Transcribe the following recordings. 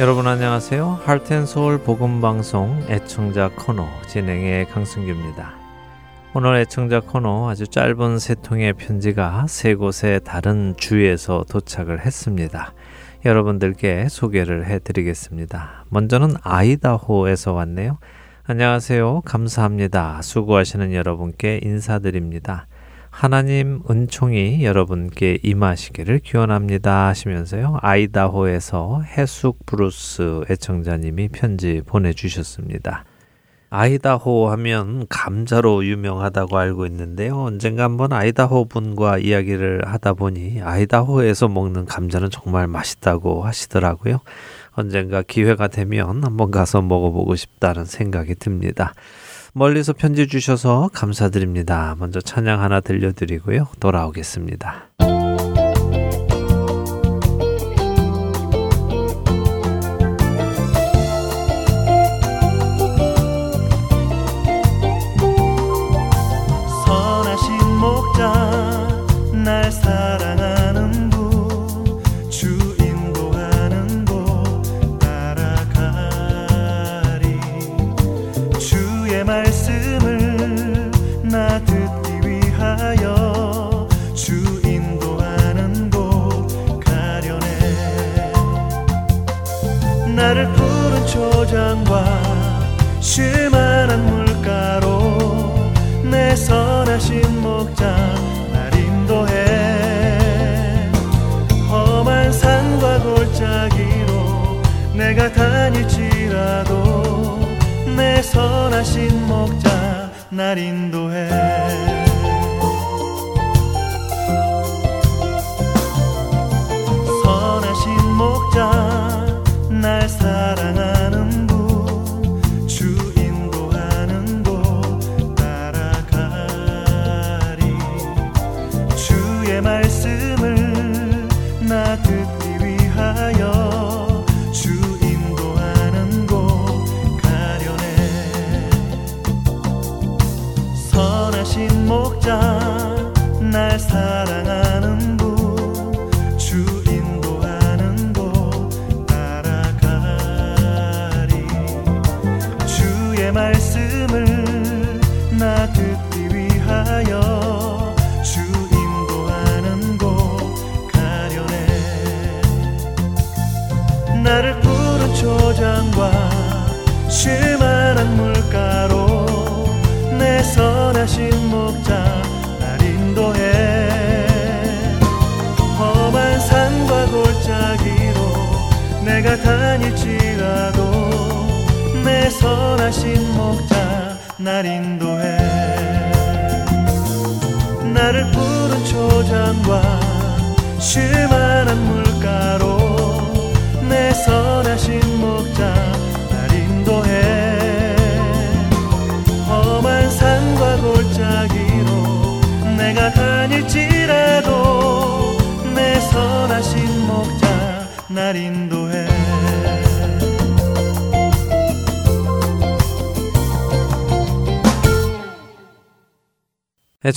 여러분 안녕하세요. Heart and Soul 복음방송 애청자 코너 진행의 강승규입니다. 오늘 애청자 코너 아주 짧은 세 통의 편지가 세 곳의 다른 주에서 도착을 했습니다. 여러분들께 소개를 해드리겠습니다. 먼저는 아이다호에서 왔네요. 안녕하세요. 감사합니다. 수고하시는 여러분께 인사드립니다. 하나님 은총이 여러분께 임하시기를 기원합니다 하시면서요. 아이다호에서 해숙 브루스 애청자님이 편지 보내주셨습니다. 아이다호 하면 감자로 유명하다고 알고 있는데요. 언젠가 한번 아이다호 분과 이야기를 하다 보니 아이다호에서 먹는 감자는 정말 맛있다고 하시더라고요. 언젠가 기회가 되면 한번 가서 먹어보고 싶다는 생각이 듭니다. 멀리서 편지 주셔서 감사드립니다. 먼저 찬양 하나 들려드리고요. 돌아오겠습니다. 선하신 목자 날 인도해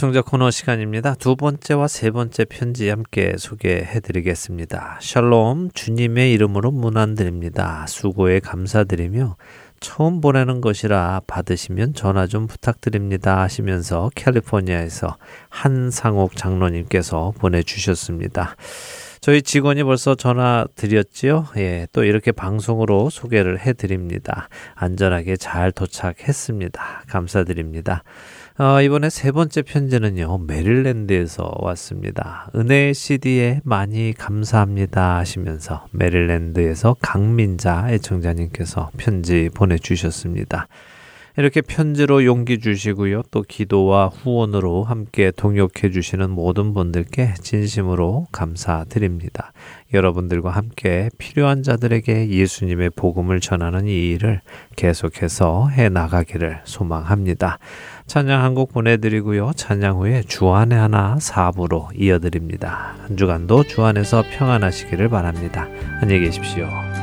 애청자 코너 시간입니다. 두 번째와 세 번째 편지 함께 소개해 드리겠습니다. 샬롬, 주님의 이름으로 문안드립니다. 수고에 감사드리며 처음 보내는 것이라 받으시면 전화 좀 부탁드립니다 하시면서 캘리포니아에서 한상옥 장로님께서 보내주셨습니다. 저희 직원이 벌써 전화 드렸지요? 예, 또 이렇게 방송으로 소개를 해 드립니다. 안전하게 잘 도착했습니다. 감사드립니다. 어, 이번에 세 번째 편지는요, 메릴랜드에서 왔습니다. 은혜 CD에 많이 감사합니다 하시면서 메릴랜드에서 강민자 애청자님께서 편지 보내주셨습니다. 이렇게 편지로 용기 주시고요. 또 기도와 후원으로 함께 동역해 주시는 모든 분들께 진심으로 감사드립니다. 여러분들과 함께 필요한 자들에게 예수님의 복음을 전하는 이 일을 계속해서 해 나가기를 소망합니다. 찬양 한 곡 보내드리고요. 찬양 후에 주안의 하나 사부로 이어드립니다. 한 주간도 주안에서 평안하시기를 바랍니다. 안녕히 계십시오.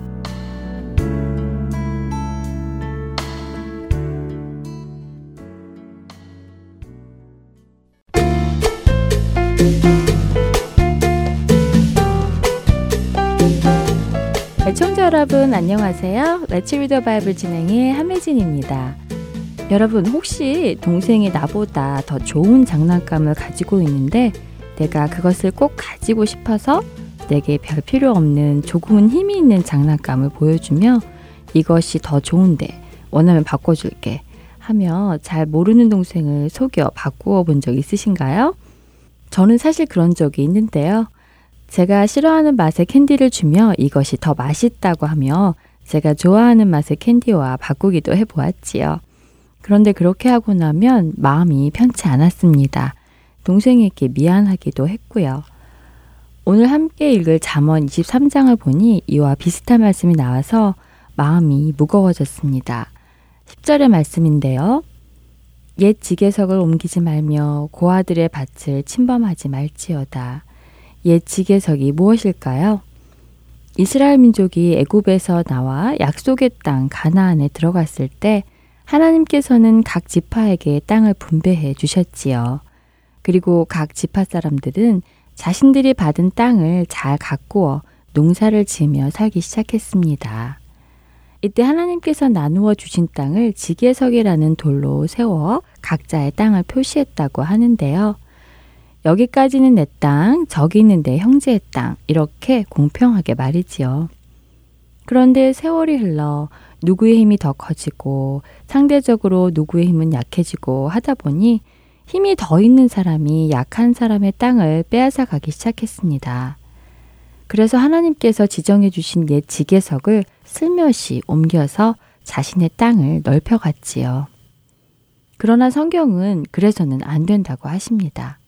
여러분 안녕하세요. Let's Read the Bible 진행의 함혜진입니다. 여러분 혹시 동생이 나보다 더 좋은 장난감을 가지고 있는데 내가 그것을 꼭 가지고 싶어서 내게 별 필요 없는 조금은 흠이 있는 장난감을 보여주며 이것이 더 좋은데 원하면 바꿔줄게 하며 잘 모르는 동생을 속여 바꾸어 본 적 있으신가요? 저는 사실 그런 적이 있는데요. 제가 싫어하는 맛의 캔디를 주며 이것이 더 맛있다고 하며 제가 좋아하는 맛의 캔디와 바꾸기도 해보았지요. 그런데 그렇게 하고 나면 마음이 편치 않았습니다. 동생에게 미안하기도 했고요. 오늘 함께 읽을 잠언 23장을 보니 이와 비슷한 말씀이 나와서 마음이 무거워졌습니다. 10절의 말씀인데요. 옛 지게석을 옮기지 말며 고아들의 밭을 침범하지 말지어다. 옛 지게석이 무엇일까요? 이스라엘 민족이 애굽에서 나와 약속의 땅 가나안에 들어갔을 때 하나님께서는 각 지파에게 땅을 분배해 주셨지요. 그리고 각 지파 사람들은 자신들이 받은 땅을 잘 가꾸어 농사를 지으며 살기 시작했습니다. 이때 하나님께서 나누어 주신 땅을 지게석이라는 돌로 세워 각자의 땅을 표시했다고 하는데요. 여기까지는 내 땅, 저기 있는 내 형제의 땅, 이렇게 공평하게 말이지요. 그런데 세월이 흘러 누구의 힘이 더 커지고 상대적으로 누구의 힘은 약해지고 하다 보니 힘이 더 있는 사람이 약한 사람의 땅을 빼앗아 가기 시작했습니다. 그래서 하나님께서 지정해 주신 옛 지계석을 슬며시 옮겨서 자신의 땅을 넓혀갔지요. 그러나 성경은 그래서는 안 된다고 하십니다.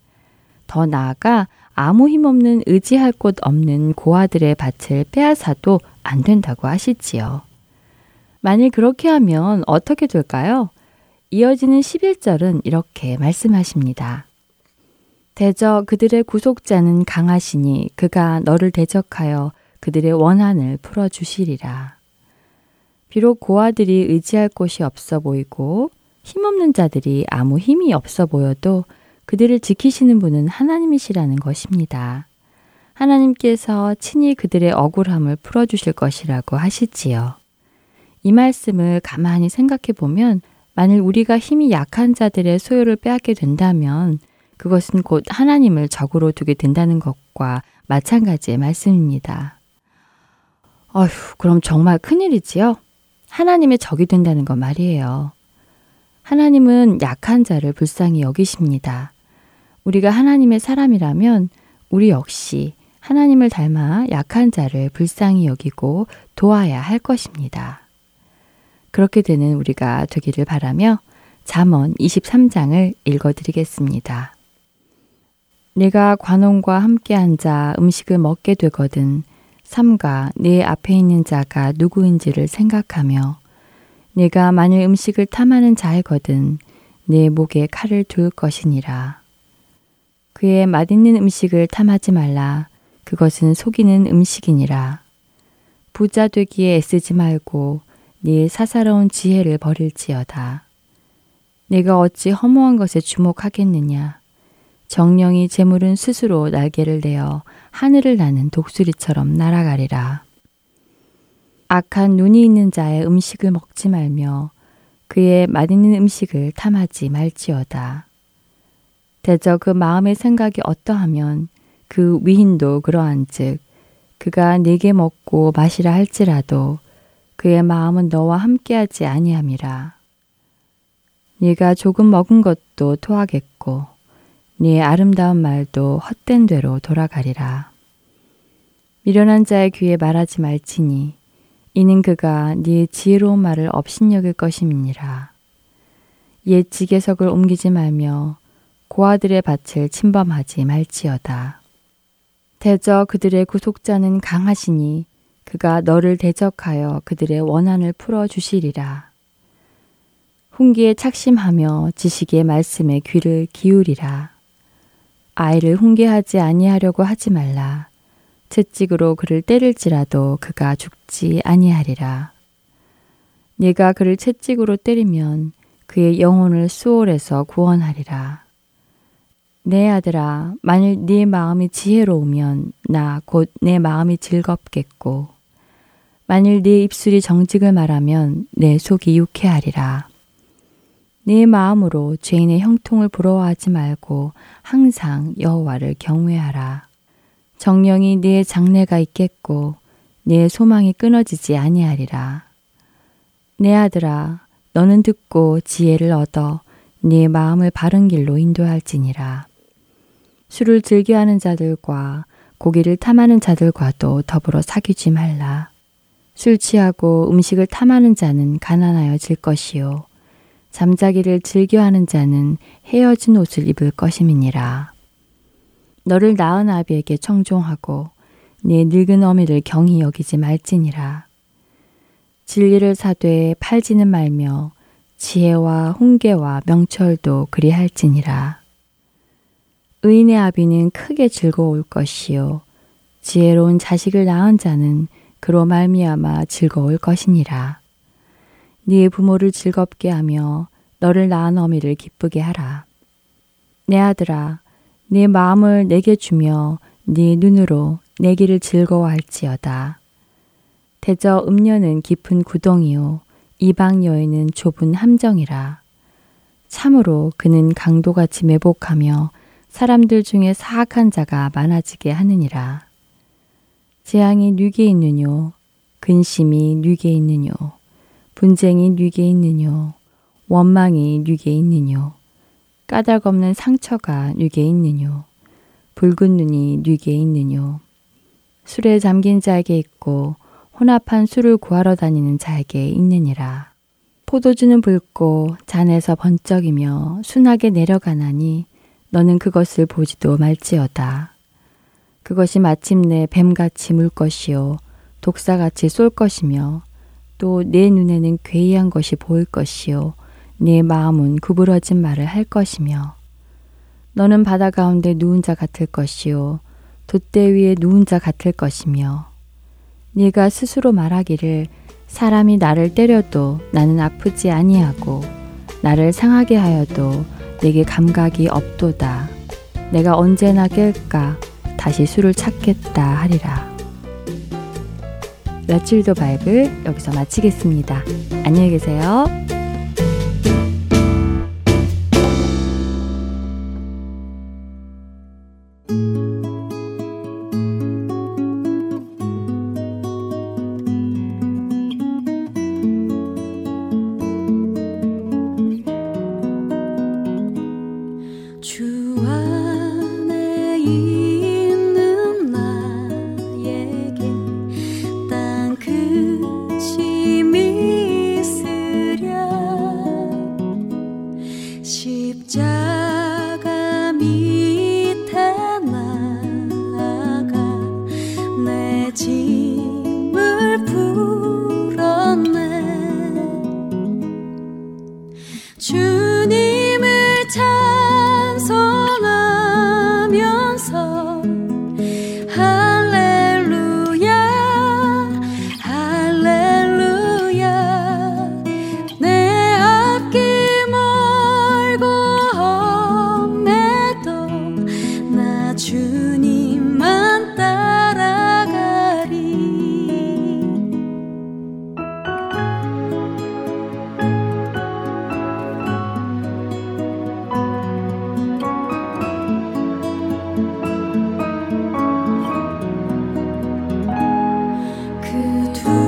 더 나아가 아무 힘 없는 의지할 곳 없는 고아들의 밭을 빼앗아도 안 된다고 하시지요. 만일 그렇게 하면 어떻게 될까요? 이어지는 11절은 이렇게 말씀하십니다. 대저 그들의 구속자는 강하시니 그가 너를 대적하여 그들의 원한을 풀어주시리라. 비록 고아들이 의지할 곳이 없어 보이고 힘없는 자들이 아무 힘이 없어 보여도 그들을 지키시는 분은 하나님이시라는 것입니다. 하나님께서 친히 그들의 억울함을 풀어주실 것이라고 하시지요. 이 말씀을 가만히 생각해 보면 만일 우리가 힘이 약한 자들의 소유를 빼앗게 된다면 그것은 곧 하나님을 적으로 두게 된다는 것과 마찬가지의 말씀입니다. 어휴, 그럼 정말 큰일이지요? 하나님의 적이 된다는 것 말이에요. 하나님은 약한 자를 불쌍히 여기십니다. 우리가 하나님의 사람이라면 우리 역시 하나님을 닮아 약한 자를 불쌍히 여기고 도와야 할 것입니다. 그렇게 되는 우리가 되기를 바라며 잠언 23장을 읽어 드리겠습니다. 내가 관원과 함께 앉아 음식을 먹게 되거든 삼가 내 앞에 있는 자가 누구인지를 생각하며 내가 만일 음식을 탐하는 자이거든 내 목에 칼을 둘 것이니라. 그의 맛있는 음식을 탐하지 말라. 그것은 속이는 음식이니라. 부자 되기에 애쓰지 말고 네 사사로운 지혜를 버릴지어다. 내가 어찌 허무한 것에 주목하겠느냐. 정령이 재물은 스스로 날개를 내어 하늘을 나는 독수리처럼 날아가리라. 악한 눈이 있는 자의 음식을 먹지 말며 그의 맛있는 음식을 탐하지 말지어다. 대저 그 마음의 생각이 어떠하면 그 위인도 그러한즉 그가 네게 먹고 마시라 할지라도 그의 마음은 너와 함께하지 아니함이라. 네가 조금 먹은 것도 토하겠고 네 아름다운 말도 헛된 대로 돌아가리라. 미련한 자의 귀에 말하지 말지니 이는 그가 네 지혜로운 말을 업신여길 것임이니라. 옛 지게석을 옮기지 말며 고아들의 밭을 침범하지 말지어다. 대저 그들의 구속자는 강하시니 그가 너를 대적하여 그들의 원한을 풀어 주시리라. 훈기에 착심하며 지식의 말씀에 귀를 기울이라. 아이를 훈계하지 아니하려고 하지 말라. 채찍으로 그를 때릴지라도 그가 죽지 아니하리라. 네가 그를 채찍으로 때리면 그의 영혼을 수월해서 구원하리라. 내 아들아, 만일 네 마음이 지혜로우면 나 곧 내 마음이 즐겁겠고, 만일 네 입술이 정직을 말하면 내 속이 유쾌하리라. 네 마음으로 죄인의 형통을 부러워하지 말고 항상 여호와를 경외하라. 정령이 네 장래가 있겠고 네 소망이 끊어지지 아니하리라. 내 아들아, 너는 듣고 지혜를 얻어 네 마음을 바른 길로 인도할지니라. 술을 즐겨하는 자들과 고기를 탐하는 자들과도 더불어 사귀지 말라. 술 취하고 음식을 탐하는 자는 가난하여질 것이요. 잠자기를 즐겨하는 자는 헤어진 옷을 입을 것임이니라. 너를 낳은 아비에게 청종하고 네 늙은 어미를 경히 여기지 말지니라. 진리를 사되 팔지는 말며 지혜와 홍계와 명철도 그리할지니라. 의인의 아비는 크게 즐거울 것이요 지혜로운 자식을 낳은 자는 그로 말미암아 즐거울 것이니라. 네 부모를 즐겁게 하며 너를 낳은 어미를 기쁘게 하라. 내 아들아, 네 마음을 내게 주며 네 눈으로 내 길을 즐거워할지어다. 대저 음녀는 깊은 구덩이요 이방 여인은 좁은 함정이라. 참으로 그는 강도같이 매복하며 사람들 중에 사악한 자가 많아지게 하느니라. 재앙이 뉘게 있느뇨, 근심이 뉘게 있느뇨, 분쟁이 뉘게 있느뇨, 원망이 뉘게 있느뇨, 까닭 없는 상처가 뉘게 있느뇨, 붉은 눈이 뉘게 있느뇨, 술에 잠긴 자에게 있고 혼합한 술을 구하러 다니는 자에게 있느니라. 포도주는 붉고 잔에서 번쩍이며 순하게 내려가나니 너는 그것을 보지도 말지어다. 그것이 마침내 뱀같이 물 것이요. 독사같이 쏠 것이며 또 내 눈에는 괴이한 것이 보일 것이요. 내 마음은 구부러진 말을 할 것이며 너는 바다 가운데 누운 자 같을 것이요. 돛대 위에 누운 자 같을 것이며 네가 스스로 말하기를 사람이 나를 때려도 나는 아프지 아니하고 나를 상하게 하여도 내게 감각이 없도다 내가 언제나 깰까 다시 술을 찾겠다 하리라. 며칠도 바이블 여기서 마치겠습니다. 안녕히 계세요. to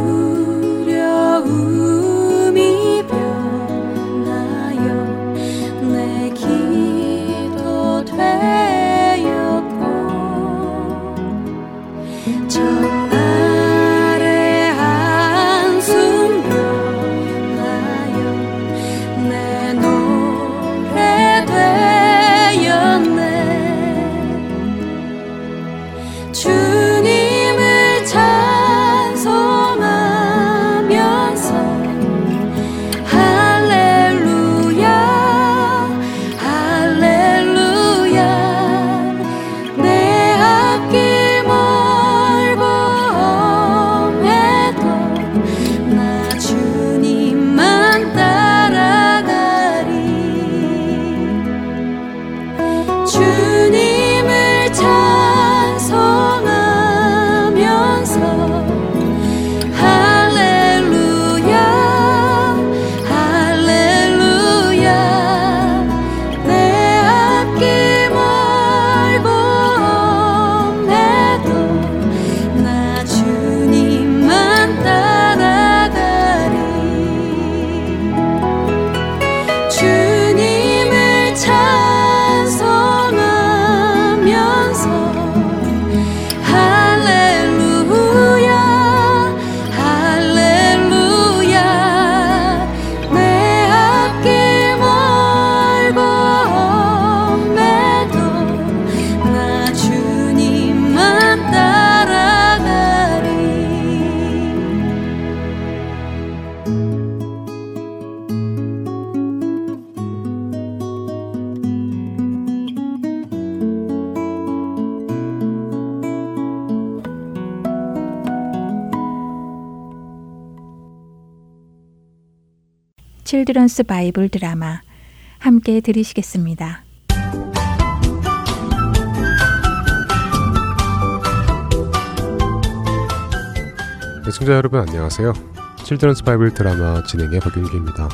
Children's Bible Drama 함께 들으시겠습니다. 애청자 여러분 안녕하세요. Children's Bible Drama 진행의 박윤기입니다.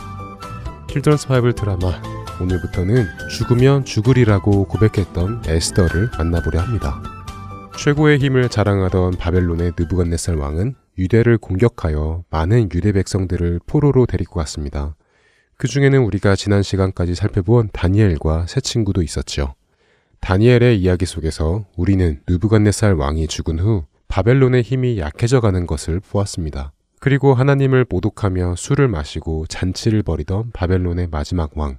Children's Bible Drama 오늘부터는 죽으면 죽으리라고 고백했던 에스더를 만나보려 합니다. 최고의 힘을 자랑하던 바벨론의 느부갓네살 왕은 유대를 공격하여 많은 유대 백성들을 포로로 데리고 갔습니다. 그 중에는 우리가 지난 시간까지 살펴본 다니엘과 세 친구도 있었죠. 다니엘의 이야기 속에서 우리는 느부갓네살 왕이 죽은 후 바벨론의 힘이 약해져 가는 것을 보았습니다. 그리고 하나님을 모독하며 술을 마시고 잔치를 벌이던 바벨론의 마지막 왕,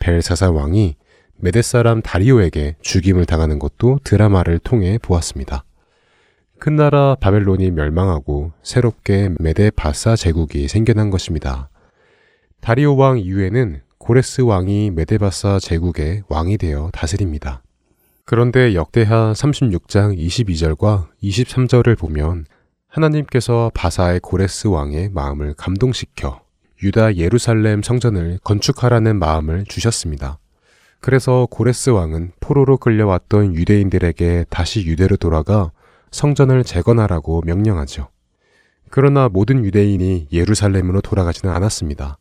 벨사살 왕이 메데 사람 다리오에게 죽임을 당하는 것도 드라마를 통해 보았습니다. 큰 나라 바벨론이 멸망하고 새롭게 메데 바사 제국이 생겨난 것입니다. 다리오 왕 이후에는 고레스 왕이 메데바사 제국의 왕이 되어 다스립니다. 그런데 역대하 36장 22절과 23절을 보면 하나님께서 바사의 고레스 왕의 마음을 감동시켜 유다 예루살렘 성전을 건축하라는 마음을 주셨습니다. 그래서 고레스 왕은 포로로 끌려왔던 유대인들에게 다시 유대로 돌아가 성전을 재건하라고 명령하죠. 그러나 모든 유대인이 예루살렘으로 돌아가지는 않았습니다.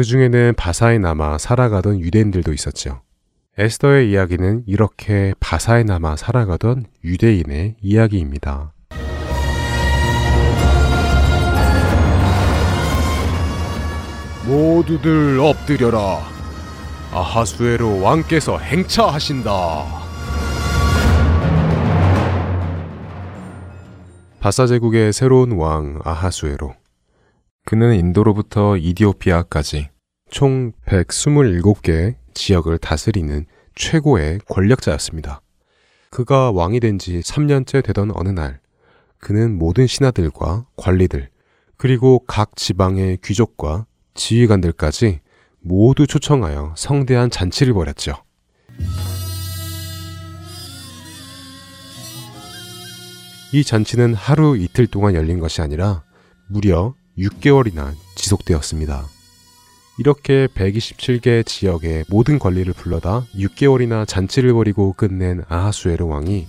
그 중에는 바사에 남아 살아가던 유대인들도 있었죠. 에스더의 이야기는 이렇게 바사에 남아 살아가던 유대인의 이야기입니다. 모두들 엎드려라. 아하수에로 왕께서 행차하신다. 바사 제국의 새로운 왕 아하수에로. 그는 인도로부터 이디오피아까지 총 127개 지역을 다스리는 최고의 권력자였습니다. 그가 왕이 된 지 3년째 되던 어느 날, 그는 모든 신하들과 관리들, 그리고 각 지방의 귀족과 지휘관들까지 모두 초청하여 성대한 잔치를 벌였죠. 이 잔치는 하루 이틀 동안 열린 것이 아니라 무려 6개월이나 지속되었습니다. 이렇게 127개 지역의 모든 권리를 불러다 6개월이나 잔치를 벌이고 끝낸 아하수에르 왕이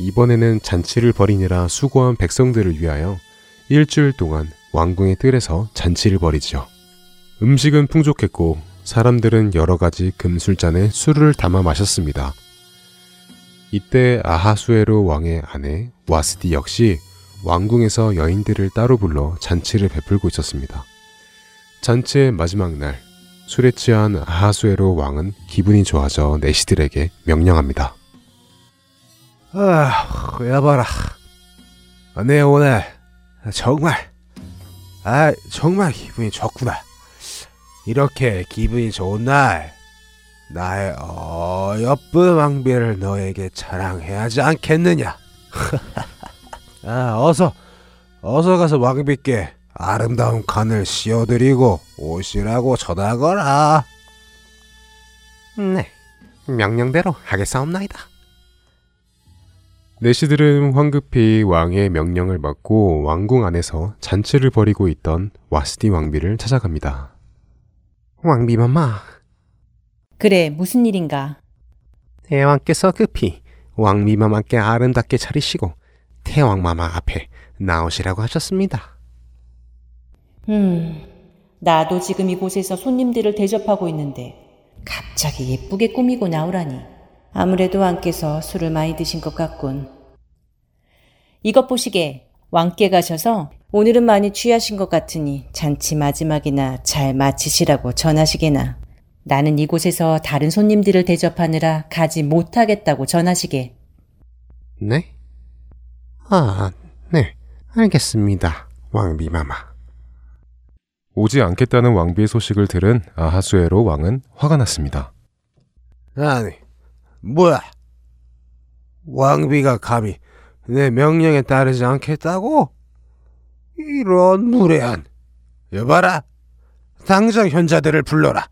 이번에는 잔치를 벌이느라 수고한 백성들을 위하여 일주일 동안 왕궁의 뜰에서 잔치를 벌이죠. 음식은 풍족했고 사람들은 여러 가지 금술잔에 술을 담아 마셨습니다. 이때 아하수에르 왕의 아내 와스디 역시 왕궁에서 여인들을 따로 불러 잔치를 베풀고 있었습니다. 잔치의 마지막 날, 술에 취한 아하수에로 왕은 기분이 좋아져 내시들에게 명령합니다. 아, 여봐라. 내 오늘 정말, 아, 정말 기분이 좋구나. 이렇게 기분이 좋은 날, 나의 어여쁜 왕비를 너에게 자랑해야 하지 않겠느냐? 아, 어서, 어서 가서 왕비께 아름다운 간을 씌워드리고 오시라고 전하거라. 네, 명령대로 하겠사옵나이다. 내시들은 황급히 왕의 명령을 받고 왕궁 안에서 잔치를 벌이고 있던 와스디 왕비를 찾아갑니다. 왕비 마마. 그래, 무슨 일인가? 대왕께서 급히 왕비 마마께 아름답게 차리시고 태왕 마마 앞에 나오시라고 하셨습니다. 음, 나도 지금 이곳에서 손님들을 대접하고 있는데 갑자기 예쁘게 꾸미고 나오라니 아무래도 왕께서 술을 많이 드신 것 같군. 이것 보시게 왕께 가셔서 오늘은 많이 취하신 것 같으니 잔치 마지막이나 잘 마치시라고 전하시게나. 나는 이곳에서 다른 손님들을 대접하느라 가지 못하겠다고 전하시게. 네? 아, 네. 알겠습니다. 왕비마마. 오지 않겠다는 왕비의 소식을 들은 아하수에로 왕은 화가 났습니다. 아니, 뭐야? 왕비가 감히 내 명령에 따르지 않겠다고? 이런 무례한. 여봐라. 당장 현자들을 불러라.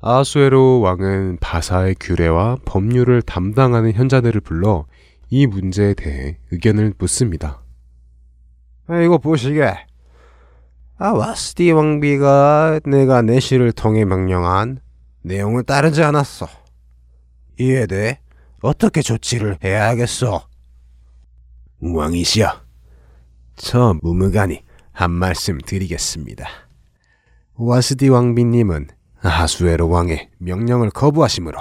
아하수에로 왕은 바사의 규례와 법률을 담당하는 현자들을 불러 이 문제에 대해 의견을 묻습니다. 이거 보시게. 아 와스디 왕비가 내가 내시를 통해 명령한 내용을 따르지 않았어. 이에 대해 어떻게 조치를 해야 하겠어? 왕이시여, 저 무무간이 한 말씀 드리겠습니다. 와스디 왕비님은 아하수에로 왕의 명령을 거부하시므로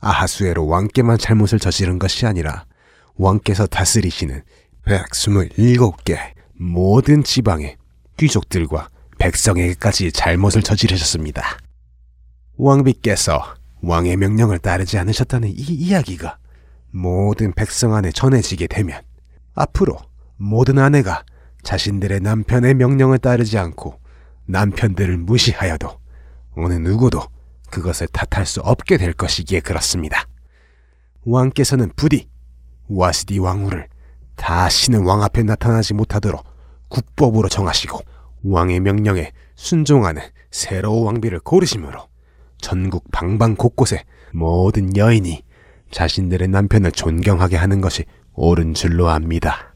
아하수에로 왕께만 잘못을 저지른 것이 아니라 왕께서 다스리시는 127개 모든 지방의 귀족들과 백성에게까지 잘못을 저지르셨습니다. 왕비께서 왕의 명령을 따르지 않으셨다는 이 이야기가 모든 백성 안에 전해지게 되면 앞으로 모든 아내가 자신들의 남편의 명령을 따르지 않고 남편들을 무시하여도 어느 누구도 그것을 탓할 수 없게 될 것이기에 그렇습니다. 왕께서는 부디 와스디 왕후를 다시는 왕 앞에 나타나지 못하도록 국법으로 정하시고 왕의 명령에 순종하는 새로운 왕비를 고르심으로 전국 방방 곳곳에 모든 여인이 자신들의 남편을 존경하게 하는 것이 옳은 줄로 압니다.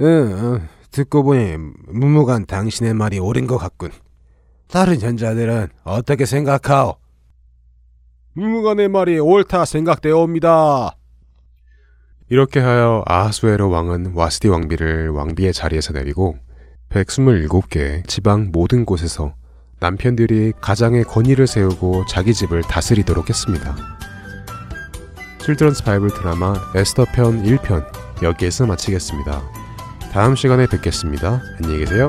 응, 듣고 보니 무무간 당신의 말이 옳은 것 같군. 다른 현자들은 어떻게 생각하오? 무무간의 말이 옳다 생각되옵니다. 이렇게 하여 아하수에로 왕은 와스디 왕비를 왕비의 자리에서 내리고 127개 지방 모든 곳에서 남편들이 가장의 권위를 세우고 자기 집을 다스리도록 했습니다. 칠드런스 바이블 드라마 에스더 편 1편 여기에서 마치겠습니다. 다음 시간에 뵙겠습니다. 안녕히 계세요.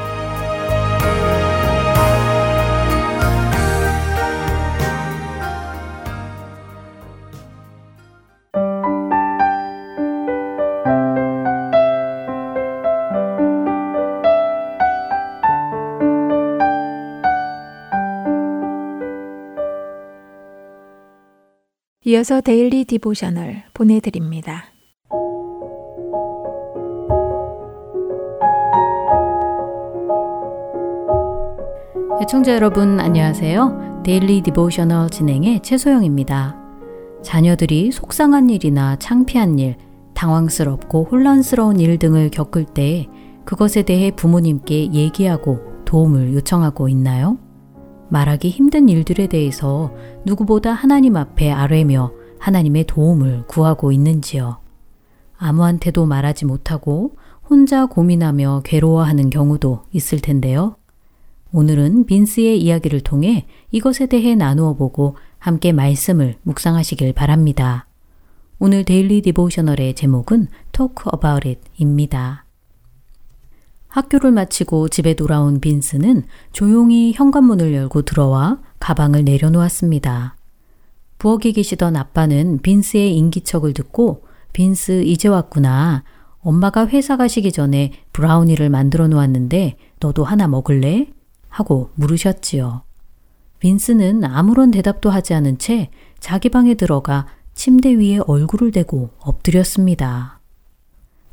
이어서 Daily Devotional 보내드립니다. 애청자 여러분 안녕하세요. Daily Devotional 진행의 최소영입니다. 자녀들이 속상한 일이나 창피한 일, 당황스럽고 혼란스러운 일 등을 겪을 때 그것에 대해 부모님께 얘기하고 도움을 요청하고 있나요? 말하기 힘든 일들에 대해서 누구보다 하나님 앞에 아뢰며 하나님의 도움을 구하고 있는지요. 아무한테도 말하지 못하고 혼자 고민하며 괴로워하는 경우도 있을 텐데요. 오늘은 빈스의 이야기를 통해 이것에 대해 나누어 보고 함께 말씀을 묵상하시길 바랍니다. 오늘 데일리 디보셔널의 제목은 Talk About It 입니다. 학교를 마치고 집에 돌아온 빈스는 조용히 현관문을 열고 들어와 가방을 내려놓았습니다. 부엌에 계시던 아빠는 빈스의 인기척을 듣고 빈스 이제 왔구나. 엄마가 회사 가시기 전에 브라우니를 만들어 놓았는데 너도 하나 먹을래? 하고 물으셨지요. 빈스는 아무런 대답도 하지 않은 채 자기 방에 들어가 침대 위에 얼굴을 대고 엎드렸습니다.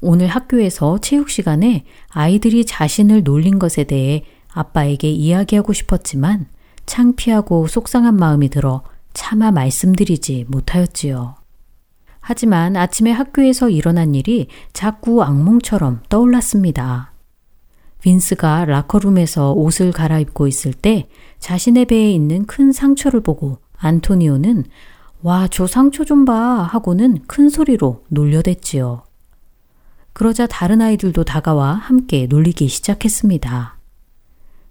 오늘 학교에서 체육 시간에 아이들이 자신을 놀린 것에 대해 아빠에게 이야기하고 싶었지만 창피하고 속상한 마음이 들어 차마 말씀드리지 못하였지요. 하지만 아침에 학교에서 일어난 일이 자꾸 악몽처럼 떠올랐습니다. 빈스가 라커룸에서 옷을 갈아입고 있을 때 자신의 배에 있는 큰 상처를 보고 안토니오는 와, 저 상처 좀 봐 하고는 큰 소리로 놀려댔지요. 그러자 다른 아이들도 다가와 함께 놀리기 시작했습니다.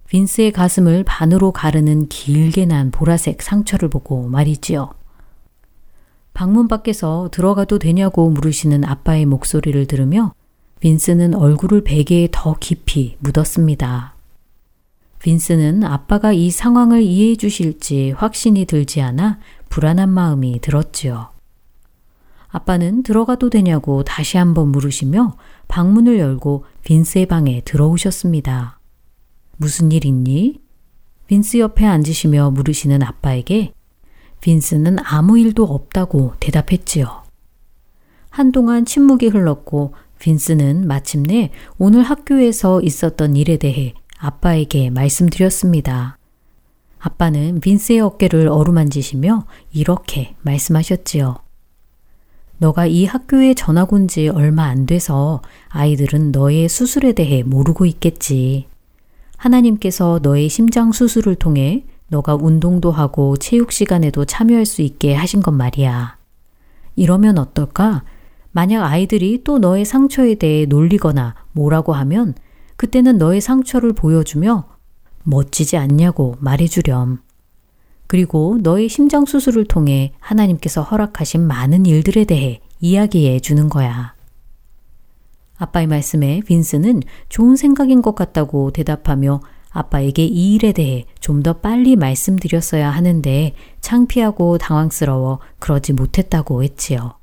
빈스의 가슴을 반으로 가르는 길게 난 보라색 상처를 보고 말이지요. 방문 밖에서 들어가도 되냐고 물으시는 아빠의 목소리를 들으며 빈스는 얼굴을 베개에 더 깊이 묻었습니다. 빈스는 아빠가 이 상황을 이해해 주실지 확신이 들지 않아 불안한 마음이 들었지요. 아빠는 들어가도 되냐고 다시 한번 물으시며 방문을 열고 빈스의 방에 들어오셨습니다. 무슨 일 있니? 빈스 옆에 앉으시며 물으시는 아빠에게 빈스는 아무 일도 없다고 대답했지요. 한동안 침묵이 흘렀고 빈스는 마침내 오늘 학교에서 있었던 일에 대해 아빠에게 말씀드렸습니다. 아빠는 빈스의 어깨를 어루만지시며 이렇게 말씀하셨지요. 너가 이 학교에 전학 온 지 얼마 안 돼서 아이들은 너의 수술에 대해 모르고 있겠지. 하나님께서 너의 심장 수술을 통해 너가 운동도 하고 체육 시간에도 참여할 수 있게 하신 것 말이야. 이러면 어떨까? 만약 아이들이 또 너의 상처에 대해 놀리거나 뭐라고 하면 그때는 너의 상처를 보여주며 멋지지 않냐고 말해주렴. 그리고 너의 심장 수술을 통해 하나님께서 허락하신 많은 일들에 대해 이야기해 주는 거야. 아빠의 말씀에 빈스는 좋은 생각인 것 같다고 대답하며 아빠에게 이 일에 대해 좀 더 빨리 말씀드렸어야 하는데 창피하고 당황스러워 그러지 못했다고 했지요.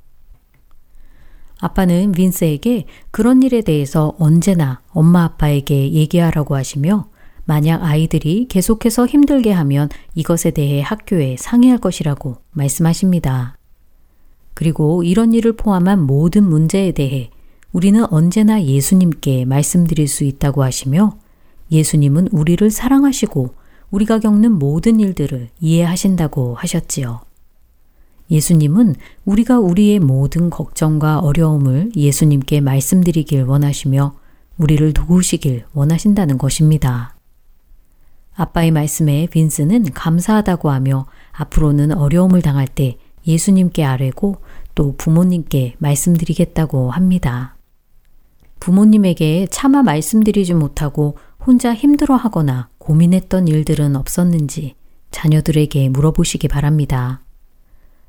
아빠는 빈스에게 그런 일에 대해서 언제나 엄마 아빠에게 얘기하라고 하시며 만약 아이들이 계속해서 힘들게 하면 이것에 대해 학교에 상의할 것이라고 말씀하십니다. 그리고 이런 일을 포함한 모든 문제에 대해 우리는 언제나 예수님께 말씀드릴 수 있다고 하시며 예수님은 우리를 사랑하시고 우리가 겪는 모든 일들을 이해하신다고 하셨지요. 예수님은 우리가 우리의 모든 걱정과 어려움을 예수님께 말씀드리길 원하시며 우리를 도우시길 원하신다는 것입니다. 아빠의 말씀에 빈스는 감사하다고 하며 앞으로는 어려움을 당할 때 예수님께 아뢰고 또 부모님께 말씀드리겠다고 합니다. 부모님에게 차마 말씀드리지 못하고 혼자 힘들어 하거나 고민했던 일들은 없었는지 자녀들에게 물어보시기 바랍니다.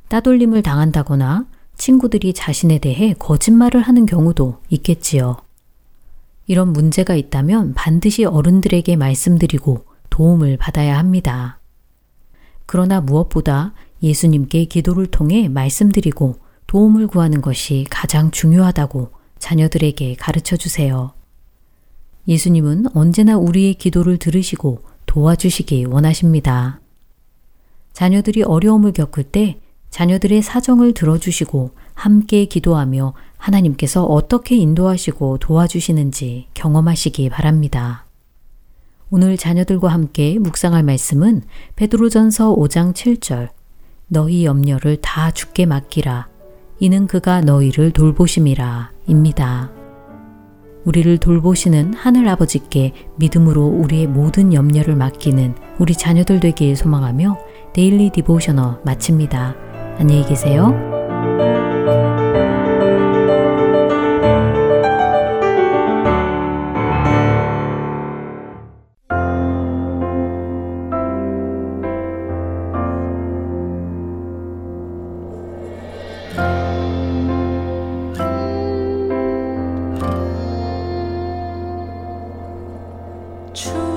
따돌림을 당한다거나 친구들이 자신에 대해 거짓말을 하는 경우도 있겠지요. 이런 문제가 있다면 반드시 어른들에게 말씀드리고 도움을 받아야 합니다. 그러나 무엇보다 예수님께 기도를 통해 말씀드리고 도움을 구하는 것이 가장 중요하다고 자녀들에게 가르쳐 주세요. 예수님은 언제나 우리의 기도를 들으시고 도와주시기 원하십니다. 자녀들이 어려움을 겪을 때 자녀들의 사정을 들어주시고 함께 기도하며 하나님께서 어떻게 인도하시고 도와주시는지 경험하시기 바랍니다. 오늘 자녀들과 함께 묵상할 말씀은 베드로전서 5장 7절 너희 염려를 다 죽게 맡기라 이는 그가 너희를 돌보심이라 입니다. 우리를 돌보시는 하늘 아버지께 믿음으로 우리의 모든 염려를 맡기는 우리 자녀들 되길 소망하며 데일리 디보셔너 마칩니다. 안녕히 계세요. 주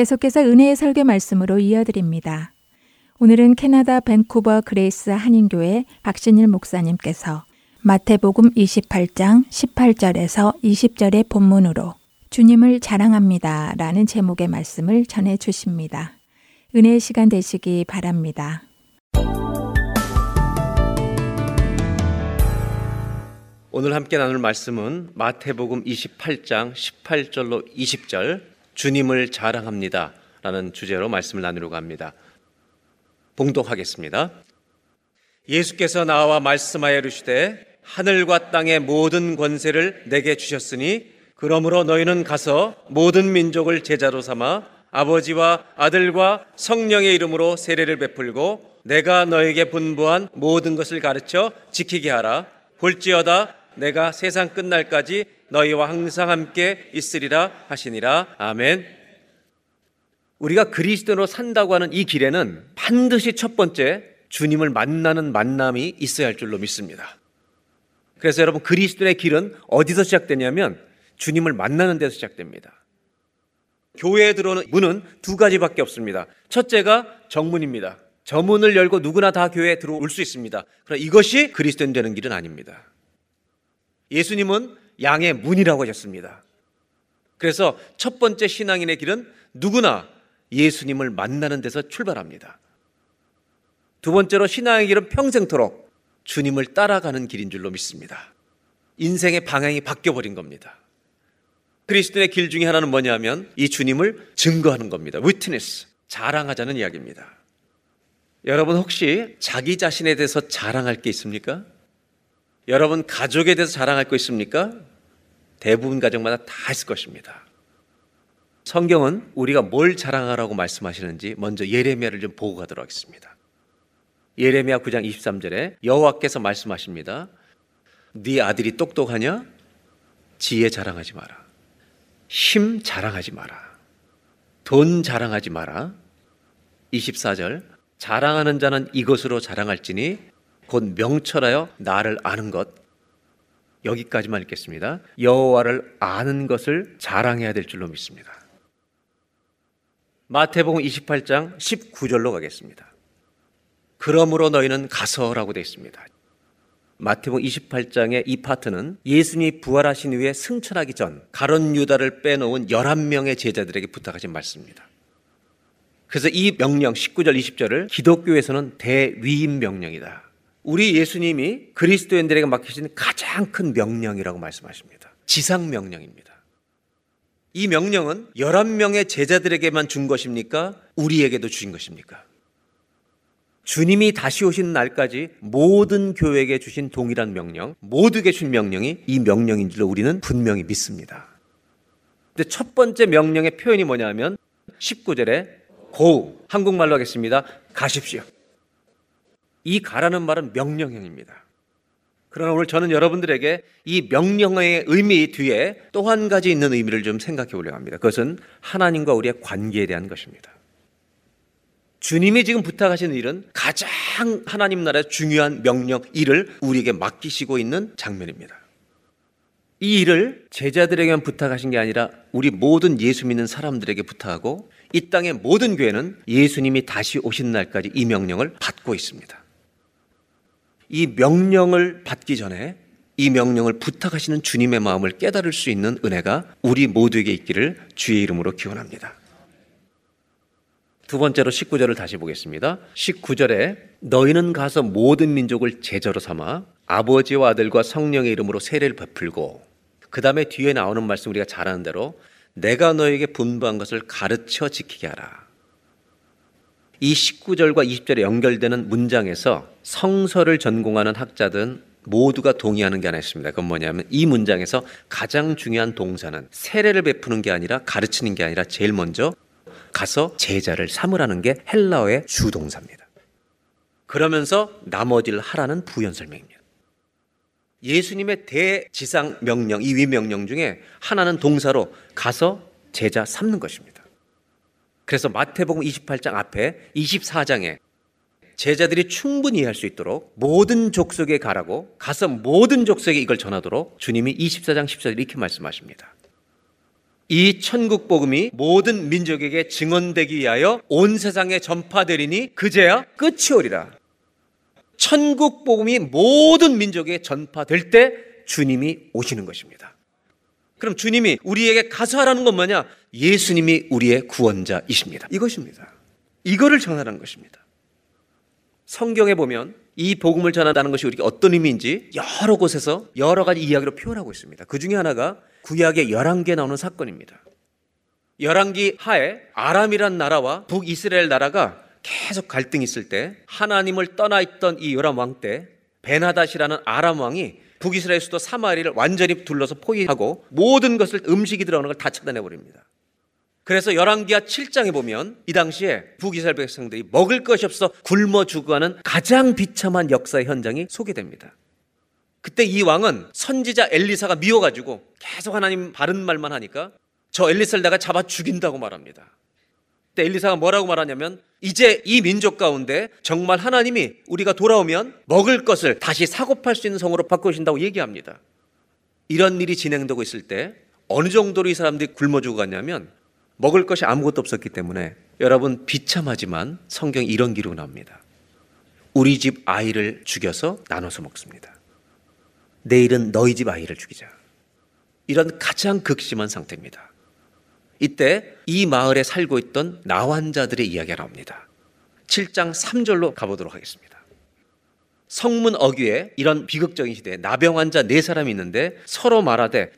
계속해서 은혜의 설교 말씀으로 이어드립니다. 오늘은 캐나다 밴쿠버 Grace 한인교회 박신일 목사님께서 마태복음 28장 18절에서 20절의 본문으로 주님을 자랑합니다 라는 제목의 말씀을 전해 주십니다. 은혜의 시간 되시기 바랍니다. 오늘 함께 나눌 말씀은 마태복음 28장 18절로 20절 주님을 자랑합니다 라는 주제로 말씀을 나누려고 합니다. 봉독하겠습니다. 예수께서 나와 말씀하여 이르시되 하늘과 땅의 모든 권세를 내게 주셨으니 그러므로 너희는 가서 모든 민족을 제자로 삼아 아버지와 아들과 성령의 이름으로 세례를 베풀고 내가 너에게 분부한 모든 것을 가르쳐 지키게 하라. 볼지어다 내가 세상 끝날까지 너희와 항상 함께 있으리라 하시니라. 아멘. 우리가 그리스도로 산다고 하는 이 길에는 반드시 첫 번째 주님을 만나는 만남이 있어야 할 줄로 믿습니다. 그래서 여러분 그리스도의 길은 어디서 시작되냐면 주님을 만나는 데서 시작됩니다. 교회에 들어오는 문은 두 가지밖에 없습니다. 첫째가 정문입니다. 저 문을 열고 누구나 다 교회에 들어올 수 있습니다. 그러나 이것이 그리스도인 되는 길은 아닙니다. 예수님은 양의 문이라고 하셨습니다. 그래서 첫 번째 신앙인의 길은 누구나 예수님을 만나는 데서 출발합니다. 두 번째로 신앙의 길은 평생토록 주님을 따라가는 길인 줄로 믿습니다. 인생의 방향이 바뀌어버린 겁니다. 그리스도의 길 중에 하나는 뭐냐면 이 주님을 증거하는 겁니다. 위트니스, 자랑하자는 이야기입니다. 여러분 혹시 자기 자신에 대해서 자랑할 게 있습니까? 여러분 가족에 대해서 자랑할 거 있습니까? 대부분 가정마다 다 있을 것입니다. 성경은 우리가 뭘 자랑하라고 말씀하시는지 먼저 예레미야를 좀 보고 가도록 하겠습니다. 예레미야 9장 23절에 여호와께서 말씀하십니다. 네 아들이 똑똑하냐? 지혜 자랑하지 마라. 힘 자랑하지 마라. 돈 자랑하지 마라. 24절 자랑하는 자는 이것으로 자랑할지니 곧 명철하여 나를 아는 것 여기까지만 읽겠습니다. 여호와를 아는 것을 자랑해야 될 줄로 믿습니다. 마태복음 28장 19절로 가겠습니다. 그러므로 너희는 가서라고 되어 있습니다. 마태복음 28장의 이 파트는 예수님이 부활하신 후에 승천하기 전 가론 유다를 빼놓은 11명의 제자들에게 부탁하신 말씀입니다. 그래서 이 명령 19절 20절을 기독교에서는 대위임 명령이다. 우리 예수님이 그리스도인들에게 맡기신 가장 큰 명령이라고 말씀하십니다. 지상 명령입니다. 이 명령은 11명의 제자들에게만 준 것입니까? 우리에게도 주신 것입니까? 주님이 다시 오신 날까지 모든 교회에게 주신 동일한 명령, 모두에게 준 명령이 이 명령인 줄로 우리는 분명히 믿습니다. 근데 첫 번째 명령의 표현이 뭐냐면 19절에 고, 한국말로 하겠습니다. 가십시오. 이 가라는 말은 명령형입니다. 그러나 오늘 저는 여러분들에게 이 명령의 의미 뒤에 또 한 가지 있는 의미를 좀 생각해 보려고 합니다. 그것은 하나님과 우리의 관계에 대한 것입니다. 주님이 지금 부탁하시는 일은 가장 하나님 나라의 중요한 명령 일을 우리에게 맡기시고 있는 장면입니다. 이 일을 제자들에게만 부탁하신 게 아니라 우리 모든 예수 믿는 사람들에게 부탁하고 이 땅의 모든 교회는 예수님이 다시 오신 날까지 이 명령을 받고 있습니다. 이 명령을 받기 전에 이 명령을 부탁하시는 주님의 마음을 깨달을 수 있는 은혜가 우리 모두에게 있기를 주의 이름으로 기원합니다. 두 번째로 19절을 다시 보겠습니다. 19절에 너희는 가서 모든 민족을 제자로 삼아 아버지와 아들과 성령의 이름으로 세례를 베풀고 그 다음에 뒤에 나오는 말씀 우리가 잘 아는 대로 내가 너에게 분부한 것을 가르쳐 지키게 하라. 이 19절과 20절에 연결되는 문장에서 성서를 전공하는 학자들은 모두가 동의하는 게 하나 있습니다. 그건 뭐냐면 이 문장에서 가장 중요한 동사는 세례를 베푸는 게 아니라 가르치는 게 아니라 제일 먼저 가서 제자를 삼으라는 게 헬라어의 주동사입니다. 그러면서 나머지를 하라는 부연 설명입니다. 예수님의 대지상 명령, 이 위명령 중에 하나는 동사로 가서 제자 삼는 것입니다. 그래서 마태복음 28장 앞에 24장에 제자들이 충분히 이해할 수 있도록 모든 족속에 가라고 가서 모든 족속에 이걸 전하도록 주님이 24장 14절 이렇게 말씀하십니다. 이 천국 복음이 모든 민족에게 증언되기 위하여 온 세상에 전파되리니 그제야 끝이 오리라. 천국 복음이 모든 민족에 전파될 때 주님이 오시는 것입니다. 그럼 주님이 우리에게 가서 하라는 건 뭐냐? 예수님이 우리의 구원자이십니다. 이것입니다. 이거를 전하라는 것입니다. 성경에 보면 이 복음을 전한다는 것이 우리가 어떤 의미인지 여러 곳에서 여러 가지 이야기로 표현하고 있습니다. 그 중에 하나가 구약의 열왕기에 나오는 사건입니다. 열왕기 하에 아람이란 나라와 북이스라엘 나라가 계속 갈등이 있을 때 하나님을 떠나 있던 이 요람 왕 때 베나닷이라는 아람 왕이 북이스라엘 수도 사마리를 완전히 둘러서 포위하고 모든 것을 음식이 들어가는 걸 다 차단해 버립니다. 그래서 열왕기하 7장에 보면 이 당시에 북이스라엘 백성들이 먹을 것이 없어 굶어 죽어가는 가장 비참한 역사의 현장이 소개됩니다. 그때 이 왕은 선지자 엘리사가 미워가지고 계속 하나님 바른 말만 하니까 저 엘리사를 내가 잡아 죽인다고 말합니다. 그때 엘리사가 뭐라고 말하냐면 이제 이 민족 가운데 정말 하나님이 우리가 돌아오면 먹을 것을 다시 사고 팔 수 있는 성으로 바꾸신다고 얘기합니다. 이런 일이 진행되고 있을 때 어느 정도로 이 사람들이 굶어 죽어갔냐면 먹을 것이 아무것도 없었기 때문에 여러분 비참하지만 성경 이런 기록 나옵니다. 우리 집 아이를 죽여서 나눠서 먹습니다. 내일은 너희 집 아이를 죽이자. 이런 가장 극심한 상태입니다. 이때 이 마을에 살고 있던 나환자들의 이야기가 나옵니다. 7장 3절로 가보도록 하겠습니다. 성문 어귀에 이런 비극적인 시대에 나병 환자 네 사람이 있는데 서로 말하되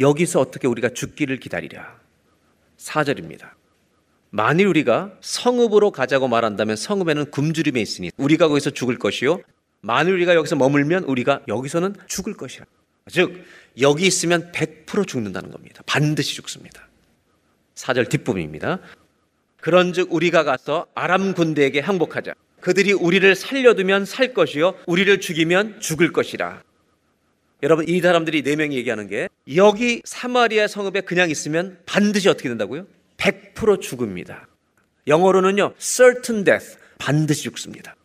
여기서 어떻게 우리가 죽기를 기다리랴. 4절입니다. 만일 우리가 성읍으로 가자고 말한다면 성읍에는 굶주림에 있으니 우리가 거기서 죽을 것이요. 만일 우리가 여기서 머물면 우리가 여기서는 죽을 것이라. 즉 여기 있으면 100% 죽는다는 겁니다. 반드시 죽습니다. 4절 뒷부분입니다. 그런즉 우리가 가서 아람 군대에게 항복하자. 그들이 우리를 살려두면 살 것이요 우리를 죽이면 죽을 것이라. 여러분 이 사람들이 네 명이 얘기하는 게 여기 사마리아 성읍에 그냥 있으면 반드시 어떻게 된다고요? 100% 죽습니다. 영어로는요 certain death 반드시 죽습니다.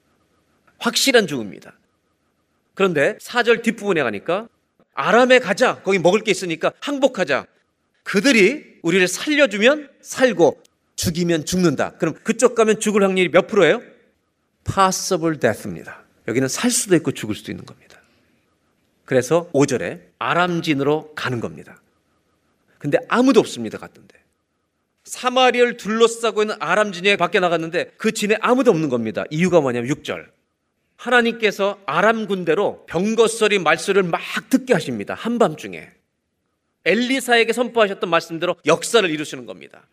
확실한 죽음입니다. 그런데 4절 뒷부분에 가니까 아람에 가자. 거기 먹을 게 있으니까 항복하자. 그들이 우리를 살려주면 살고 죽이면 죽는다. 그럼 그쪽 가면 죽을 확률이 몇 프로예요? possible death입니다. 여기는 살 수도 있고 죽을 수도 있는 겁니다. 그래서 5절에 아람진으로 가는 겁니다. 근데 아무도 없습니다. 갔던데. 사마리아를 둘러싸고 있는 아람진에 밖에 나갔는데 그 진에 아무도 없는 겁니다. 이유가 뭐냐면 6절. 하나님께서 아람 군대로 병거소리 말소를 막 듣게 하십니다. 한밤중에. 엘리사에게 선포하셨던 말씀대로 역사를 이루시는 겁니다.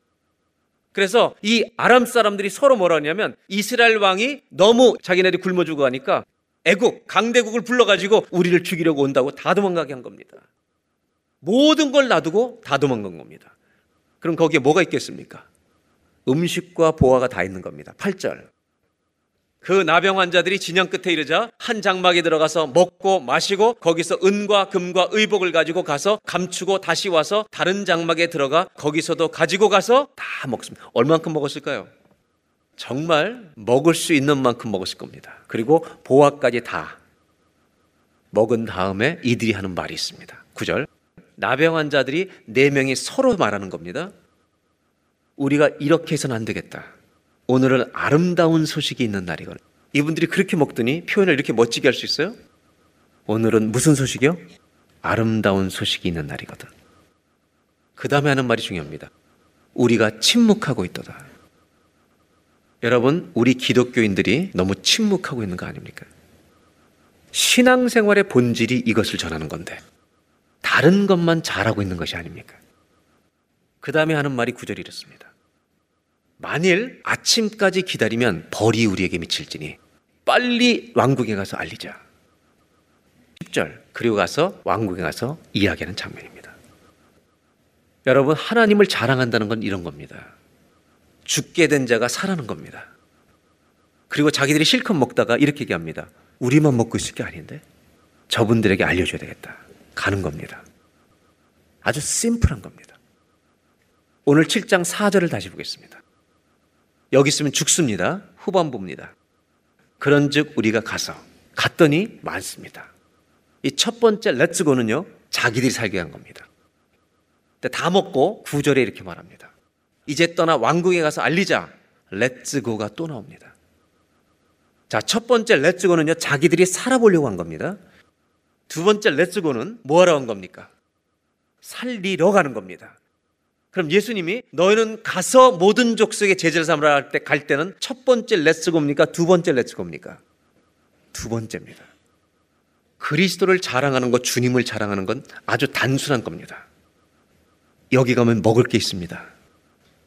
그래서 이 아람 사람들이 서로 뭐라 하냐면 이스라엘 왕이 너무 자기네들이 굶어 죽어 가니까 애국, 강대국을 불러가지고 우리를 죽이려고 온다고 다 도망가게 한 겁니다. 모든 걸 놔두고 다 도망간 겁니다. 그럼 거기에 뭐가 있겠습니까? 음식과 보화가 다 있는 겁니다. 8절. 그 나병 환자들이 진영 끝에 이르자 한 장막에 들어가서 먹고 마시고 거기서 은과 금과 의복을 가지고 가서 감추고 다시 와서 다른 장막에 들어가 거기서도 가지고 가서 다 먹습니다. 얼만큼 먹었을까요? 정말 먹을 수 있는 만큼 먹었을 겁니다. 그리고 보화까지 다 먹은 다음에 이들이 하는 말이 있습니다. 9절. 나병 환자들이 네 명이 서로 말하는 겁니다. 우리가 이렇게 해서는 안 되겠다. 오늘은 아름다운 소식이 있는 날이거든. 이분들이 그렇게 먹더니 표현을 이렇게 멋지게 할 수 있어요? 오늘은 무슨 소식이요? 아름다운 소식이 있는 날이거든. 그 다음에 하는 말이 중요합니다. 우리가 침묵하고 있도다. 여러분, 우리 기독교인들이 너무 침묵하고 있는 거 아닙니까? 신앙생활의 본질이 이것을 전하는 건데, 다른 것만 잘하고 있는 것이 아닙니까? 그 다음에 하는 말이 구절이 이렇습니다. 만일 아침까지 기다리면 벌이 우리에게 미칠지니 빨리 왕국에 가서 알리자. 10절. 그리고 가서 왕국에 가서 이야기하는 장면입니다. 여러분, 하나님을 자랑한다는 건 이런 겁니다. 죽게 된 자가 살아는 겁니다. 그리고 자기들이 실컷 먹다가 이렇게 얘기합니다. 우리만 먹고 있을 게 아닌데 저분들에게 알려줘야 되겠다. 가는 겁니다. 아주 심플한 겁니다. 오늘 7장 4절을 다시 보겠습니다. 여기 있으면 죽습니다. 후반부입니다. 그런즉 우리가 가서 갔더니 많습니다. 이 첫 번째 렛츠고는요. 자기들이 살게 한 겁니다. 근데 다 먹고 구절에 이렇게 말합니다. 이제 떠나 왕궁에 가서 알리자. Let's go가 또 나옵니다. 자, 첫 번째 Let's go는요, 자기들이 살아보려고 한 겁니다. 두 번째 Let's go는 뭐 하러 한 겁니까? 살리러 가는 겁니다. 그럼 예수님이 너희는 가서 모든 족속의 제자를 삼으라 할 때 갈 때는 첫 번째 Let's go입니까? 두 번째 Let's go입니까? 두 번째입니다. 그리스도를 자랑하는 것, 주님을 자랑하는 건 아주 단순한 겁니다. 여기 가면 먹을 게 있습니다.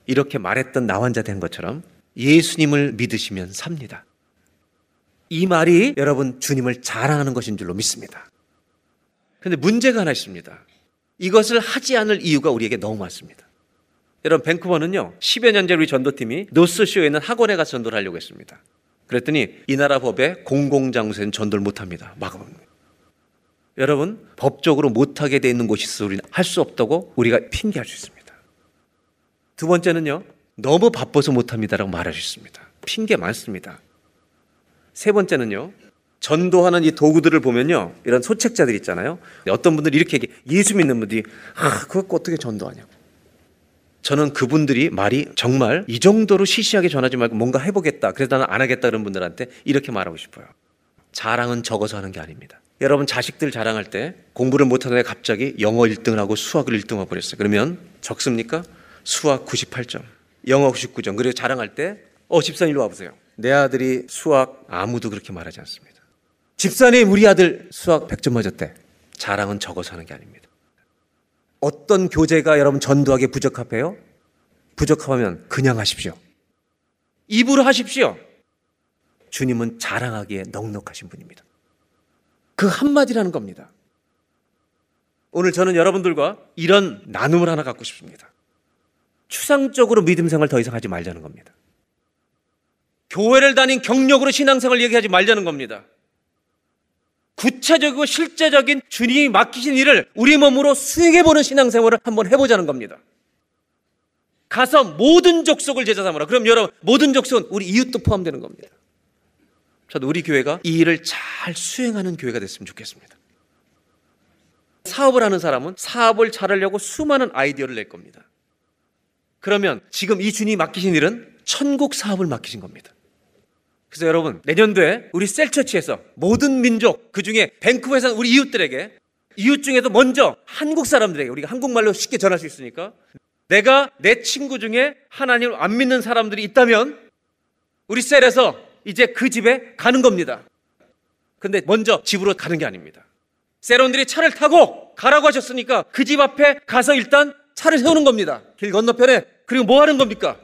이렇게 말했던 나 환자 된 것처럼 예수님을 믿으시면 삽니다. 이 말이 여러분 주님을 자랑하는 것인 줄로 믿습니다. 그런데 문제가 하나 있습니다. 이것을 하지 않을 이유가 우리에게 너무 많습니다. 여러분 밴쿠버는요 10여 년째 우리 전도팀이 노스쇼에 있는 학원에 가서 전도를 하려고 했습니다. 그랬더니 이 나라 법에 공공장소에는 전도를 못합니다. 막아봅니다. 여러분 법적으로 못하게 돼 있는 곳이 있어 우리는 할 수 없다고 우리가 핑계할 수 있습니다. 두 번째는요 너무 바빠서 못합니다라고 말할 수 있습니다. 핑계 많습니다. 세 번째는요 전도하는 이 도구들을 보면요 이런 소책자들 있잖아요. 어떤 분들이 이렇게 얘기 예수 믿는 분들이 아 그거 어떻게 전도하냐고. 저는 그분들이 말이 정말 이 정도로 시시하게 전하지 말고 뭔가 해보겠다. 그래서 나는 안 하겠다 그런 분들한테 이렇게 말하고 싶어요. 자랑은 적어서 하는 게 아닙니다. 여러분 자식들 자랑할 때 공부를 못하는 애 갑자기 영어 1등을 하고 수학을 1등하고 그랬어요. 그러면 적습니까? 수학 98점, 영어 99점. 그리고 자랑할 때, 어, 집사님 일로 와보세요. 내 아들이 수학 아무도 그렇게 말하지 않습니다. 집사님, 우리 아들 수학 100점 맞았대. 자랑은 적어서 하는 게 아닙니다. 어떤 교재가 여러분 전도하기에 부적합해요? 부적합하면 그냥 하십시오. 입으로 하십시오. 주님은 자랑하기에 넉넉하신 분입니다. 그 한마디라는 겁니다. 오늘 저는 여러분들과 이런 나눔을 하나 갖고 싶습니다. 추상적으로 믿음 생활 더 이상 하지 말자는 겁니다. 교회를 다닌 경력으로 신앙생활 얘기하지 말자는 겁니다. 구체적이고 실제적인 주님이 맡기신 일을 우리 몸으로 수행해보는 신앙생활을 한번 해보자는 겁니다. 가서 모든 족속을 제자 삼으라. 그럼 여러분, 모든 족속은 우리 이웃도 포함되는 겁니다. 저도 우리 교회가 이 일을 잘 수행하는 교회가 됐으면 좋겠습니다. 사업을 하는 사람은 사업을 잘하려고 수많은 아이디어를 낼 겁니다. 그러면 지금 이 주님이 맡기신 일은 천국 사업을 맡기신 겁니다. 그래서 여러분, 내년도에 우리 셀처치에서 모든 민족, 그 중에 밴쿠버에 사는 우리 이웃들에게 이웃 중에도 먼저 한국 사람들에게 우리가 한국말로 쉽게 전할 수 있으니까 내가 내 친구 중에 하나님을 안 믿는 사람들이 있다면 우리 셀에서 이제 그 집에 가는 겁니다. 근데 먼저 집으로 가는 게 아닙니다. 세론들이 차를 타고 가라고 하셨으니까 그 집 앞에 가서 일단 차를 세우는 겁니다. 길 건너편에. 그리고 뭐 하는 겁니까?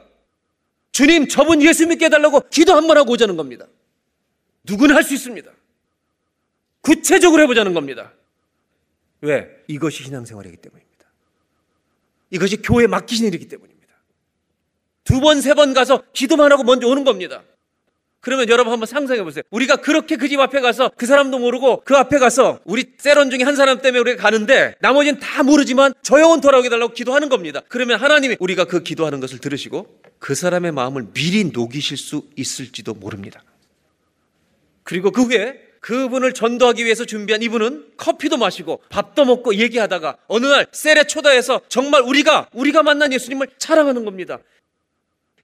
주님, 저분 예수 믿게 해달라고 기도 한 번 하고 오자는 겁니다. 누구나 할 수 있습니다. 구체적으로 해보자는 겁니다. 왜? 이것이 신앙생활이기 때문입니다. 이것이 교회 맡기신 일이기 때문입니다. 두 번, 세 번 가서 기도만 하고 먼저 오는 겁니다. 그러면 여러분 한번 상상해 보세요. 우리가 그렇게 그 집 앞에 가서 그 사람도 모르고 그 앞에 가서 우리 세런 중에 한 사람 때문에 우리가 가는데 나머지는 다 모르지만 저 영혼 돌아오게 달라고 기도하는 겁니다. 그러면 하나님이 우리가 그 기도하는 것을 들으시고 그 사람의 마음을 미리 녹이실 수 있을지도 모릅니다. 그리고 그 후에 그분을 전도하기 위해서 준비한 이분은 커피도 마시고 밥도 먹고 얘기하다가 어느 날 셀에 초대해서 정말 우리가 우리가 만난 예수님을 자랑하는 겁니다.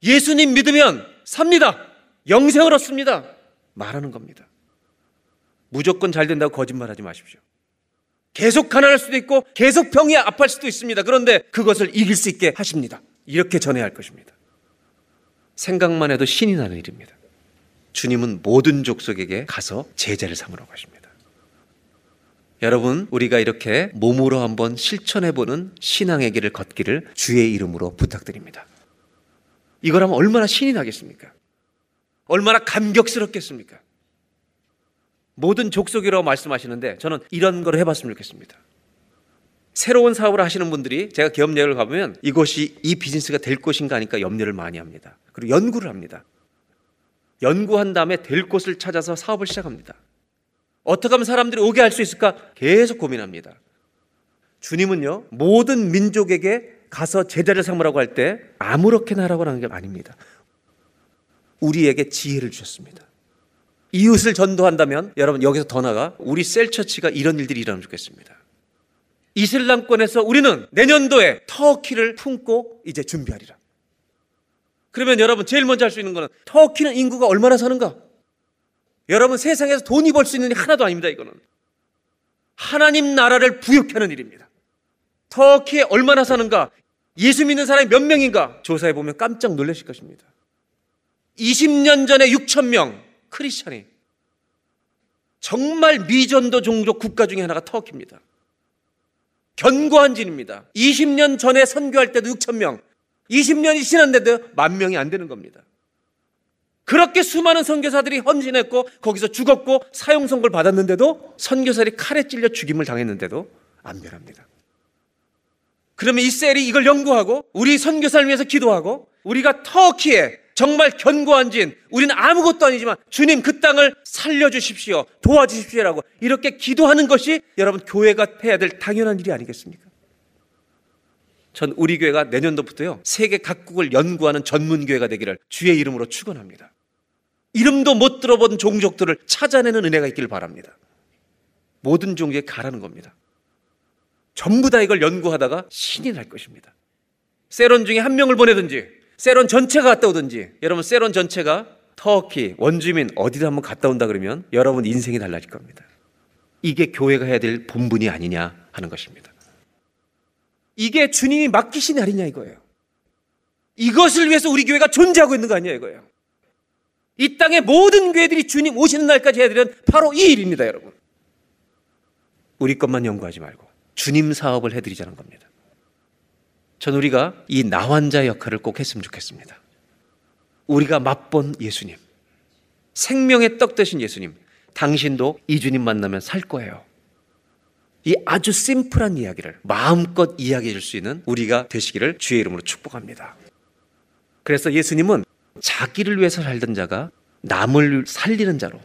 예수님 믿으면 삽니다. 영생을 얻습니다. 말하는 겁니다. 무조건 잘 된다고 거짓말하지 마십시오. 계속 가난할 수도 있고 계속 병이 아플 수도 있습니다. 그런데 그것을 이길 수 있게 하십니다. 이렇게 전해야 할 것입니다. 생각만 해도 신이 나는 일입니다. 주님은 모든 족속에게 가서 제자를 삼으러 가십니다. 여러분, 우리가 이렇게 몸으로 한번 실천해보는 신앙의 길을 걷기를 주의 이름으로 부탁드립니다. 이걸 하면 얼마나 신이 나겠습니까? 얼마나 감격스럽겠습니까? 모든 족속이라고 말씀하시는데 저는 이런 걸 해봤으면 좋겠습니다. 새로운 사업을 하시는 분들이 제가 기업여행을 가보면 이것이 이 비즈니스가 될 것인가 하니까 염려를 많이 합니다. 그리고 연구를 합니다. 연구한 다음에 될 곳을 찾아서 사업을 시작합니다. 어떻게 하면 사람들이 오게 할 수 있을까? 계속 고민합니다. 주님은요, 모든 민족에게 가서 제자를 삼으라고 할 때 아무렇게나 하라고 하는 게 아닙니다. 우리에게 지혜를 주셨습니다. 이웃을 전도한다면 여러분 여기서 더 나가 우리 셀처치가 이런 일들이 일어나면 좋겠습니다. 이슬람권에서 우리는 내년도에 터키를 품고 이제 준비하리라. 그러면 여러분 제일 먼저 할 수 있는 거는 터키는 인구가 얼마나 사는가? 여러분 세상에서 돈이 벌 수 있는 일이 하나도 아닙니다. 이거는 하나님 나라를 부욕하는 일입니다. 터키에 얼마나 사는가? 예수 믿는 사람이 몇 명인가? 조사해 보면 깜짝 놀라실 것입니다. 20년 전에 6천 명 크리스천이 정말 미전도 종족 국가 중에 하나가 터키입니다. 견고한 진입니다. 20년 전에 선교할 때도 6천 명, 20년이 지났는데도 만 명이 안 되는 겁니다. 그렇게 수많은 선교사들이 헌신했고 거기서 죽었고 사형 선고를 받았는데도 선교사들이 칼에 찔려 죽임을 당했는데도 안 변합니다. 그러면 이 셀이 이걸 연구하고 우리 선교사를 위해서 기도하고 우리가 터키에 정말 견고한 진, 우리는 아무것도 아니지만 주님 그 땅을 살려주십시오. 도와주십시오라고 이렇게 기도하는 것이 여러분 교회가 해야 될 당연한 일이 아니겠습니까? 전 우리 교회가 내년도부터요, 세계 각국을 연구하는 전문 교회가 되기를 주의 이름으로 축원합니다. 이름도 못 들어본 종족들을 찾아내는 은혜가 있기를 바랍니다. 모든 종족에 가라는 겁니다. 전부 다 이걸 연구하다가 신이 날 것입니다. cell원 중에 한 명을 보내든지 cell원 전체가 갔다 오든지 여러분 cell원 전체가 터키 원주민 어디다 한번 갔다 온다 그러면 여러분 인생이 달라질 겁니다. 이게 교회가 해야 될 본분이 아니냐 하는 것입니다. 이게 주님이 맡기신 날이냐 이거예요. 이것을 위해서 우리 교회가 존재하고 있는 거 아니야 이거예요. 이 땅의 모든 교회들이 주님 오시는 날까지 해야 되는 바로 이 일입니다, 여러분. 우리 것만 연구하지 말고 주님 사업을 해드리자는 겁니다. 전 우리가 이 나환자 역할을 꼭 했으면 좋겠습니다. 우리가 맛본 예수님, 생명의 떡 되신 예수님, 당신도 이 주님 만나면 살 거예요. 이 아주 심플한 이야기를 마음껏 이야기해 줄 수 있는 우리가 되시기를 주의 이름으로 축복합니다. 그래서 예수님은 자기를 위해서 살던 자가 남을 살리는 자로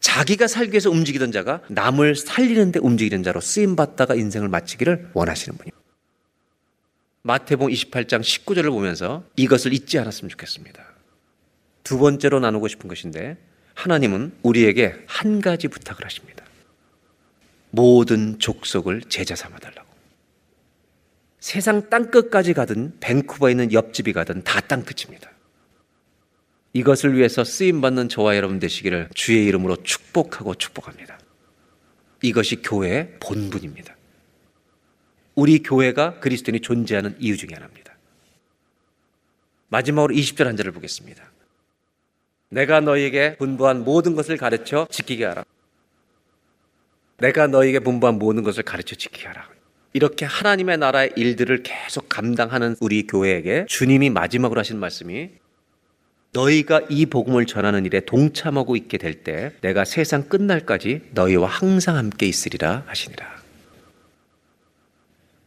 자기가 살기 위해서 움직이던 자가 남을 살리는데 움직이는 자로 쓰임 받다가 인생을 마치기를 원하시는 분입니다. 마태복음 28장 19절을 보면서 이것을 잊지 않았으면 좋겠습니다. 두 번째로 나누고 싶은 것인데 하나님은 우리에게 한 가지 부탁을 하십니다. 모든 족속을 제자 삼아 달라고. 세상 땅 끝까지 가든 밴쿠버에 있는 옆집이 가든 다 땅 끝입니다. 이것을 위해서 쓰임 받는 저와 여러분 되시기를 주의 이름으로 축복하고 축복합니다. 이것이 교회의 본분입니다. 우리 교회가 그리스도인이 존재하는 이유 중에 하나입니다. 마지막으로 20절 한 절을 보겠습니다. 내가 너희에게 분부한 모든 것을 가르쳐 지키게 하라. 내가 너희에게 분부한 모든 것을 가르쳐 지키게 하라. 이렇게 하나님의 나라의 일들을 계속 감당하는 우리 교회에게 주님이 마지막으로 하신 말씀이 너희가 이 복음을 전하는 일에 동참하고 있게 될 때 내가 세상 끝날까지 너희와 항상 함께 있으리라 하시니라.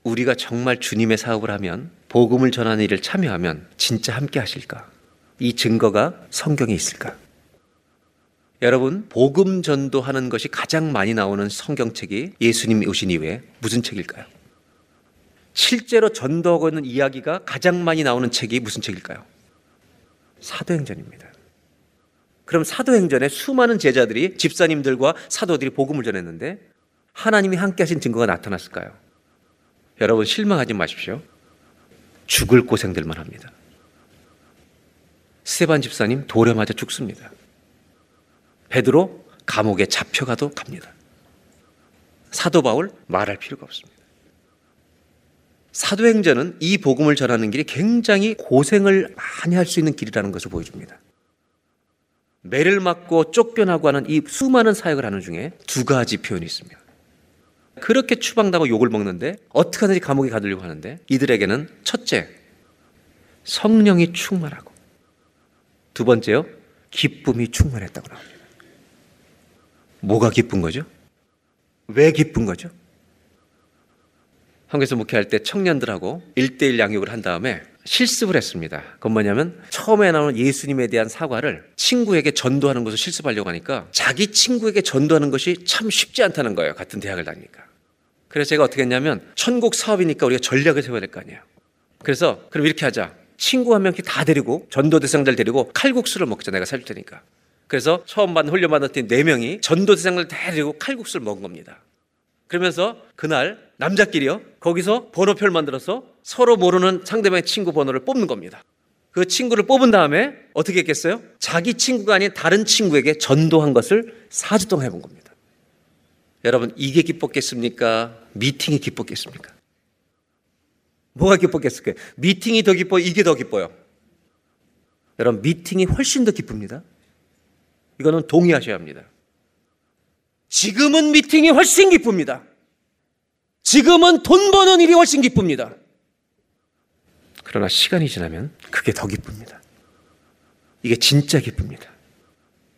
우리가 정말 주님의 사업을 하면 복음을 전하는 일을 참여하면 진짜 함께 하실까? 이 증거가 성경에 있을까? 여러분, 복음 전도하는 것이 가장 많이 나오는 성경책이 예수님이 오신 이후에 무슨 책일까요? 실제로 전도하고 있는 이야기가 가장 많이 나오는 책이 무슨 책일까요? 사도행전입니다. 그럼 사도행전에 수많은 제자들이 집사님들과 사도들이 복음을 전했는데 하나님이 함께 하신 증거가 나타났을까요? 여러분 실망하지 마십시오. 죽을 고생들만 합니다. 스테반 집사님 돌에 맞아 죽습니다. 베드로 감옥에 잡혀가도 갑니다. 사도 바울 말할 필요가 없습니다. 사도행전은 이 복음을 전하는 길이 굉장히 고생을 많이 할 수 있는 길이라는 것을 보여줍니다. 매를 맞고 쫓겨나고 하는 이 수많은 사역을 하는 중에 두 가지 표현이 있습니다. 그렇게 추방당하고 욕을 먹는데 어떻게 하든지 감옥에 가두려고 하는데 이들에게는 첫째, 성령이 충만하고 두 번째요, 기쁨이 충만했다고 나옵니다. 뭐가 기쁜 거죠? 왜 기쁜 거죠? 한국에서 목회할 때 청년들하고 일대일 양육을 한 다음에 실습을 했습니다. 그건 뭐냐면 처음에 나오는 예수님에 대한 사과를 친구에게 전도하는 것을 실습하려고 하니까 자기 친구에게 전도하는 것이 참 쉽지 않다는 거예요. 같은 대학을 다니니까. 그래서 제가 어떻게 했냐면 천국 사업이니까 우리가 전략을 세워야 될 거 아니에요. 그래서 그럼 이렇게 하자. 친구 한 명씩 다 데리고 전도 대상자를 데리고 칼국수를 먹자. 내가 살릴 테니까. 그래서 처음 받는 훈련 받았더니 네 명이 전도 대상자를 다 데리고 칼국수를 먹은 겁니다. 그러면서 그날 남자끼리요. 거기서 번호표를 만들어서 서로 모르는 상대방의 친구 번호를 뽑는 겁니다. 그 친구를 뽑은 다음에 어떻게 했겠어요? 자기 친구가 아닌 다른 친구에게 전도한 것을 4주 동안 해본 겁니다. 여러분, 이게 기뻤겠습니까? 미팅이 기뻤겠습니까? 뭐가 기뻤겠을까요? 미팅이 더 기뻐요? 이게 더 기뻐요? 여러분, 미팅이 훨씬 더 기쁩니다. 이거는 동의하셔야 합니다. 지금은 미팅이 훨씬 기쁩니다. 지금은 돈 버는 일이 훨씬 기쁩니다. 그러나 시간이 지나면 그게 더 기쁩니다. 이게 진짜 기쁩니다.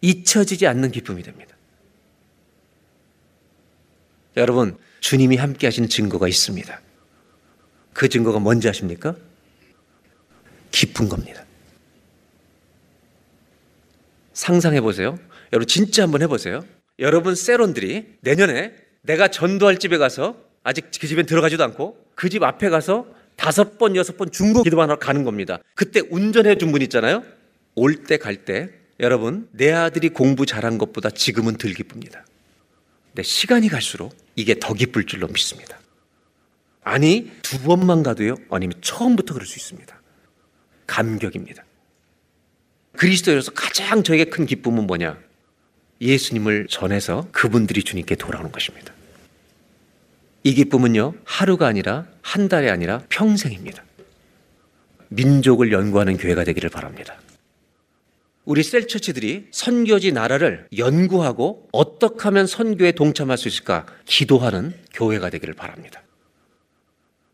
잊혀지지 않는 기쁨이 됩니다. 여러분, 주님이 함께 하신 증거가 있습니다. 그 증거가 뭔지 아십니까? 기쁜 겁니다. 상상해 보세요. 여러분 진짜 한번 해 보세요. 여러분 세론들이 내년에 내가 전도할 집에 가서 아직 그 집에 들어가지도 않고 그 집 앞에 가서 다섯 번 여섯 번 중보 기도하러 가는 겁니다. 그때 운전해 준 분 있잖아요. 올 때갈때 여러분 내 아들이 공부 잘한 것보다 지금은 덜 기쁩니다. 근데 시간이 갈수록 이게 더 기쁠 줄로 믿습니다. 아니 두 번만 가도요. 아니면 처음부터 그럴 수 있습니다. 감격입니다. 그리스도에서 가장 저에게 큰 기쁨은 뭐냐? 예수님을 전해서 그분들이 주님께 돌아오는 것입니다. 이 기쁨은요, 하루가 아니라 한 달이 아니라 평생입니다. 민족을 연구하는 교회가 되기를 바랍니다. 우리 셀처치들이 선교지 나라를 연구하고 어떻게 하면 선교에 동참할 수 있을까 기도하는 교회가 되기를 바랍니다.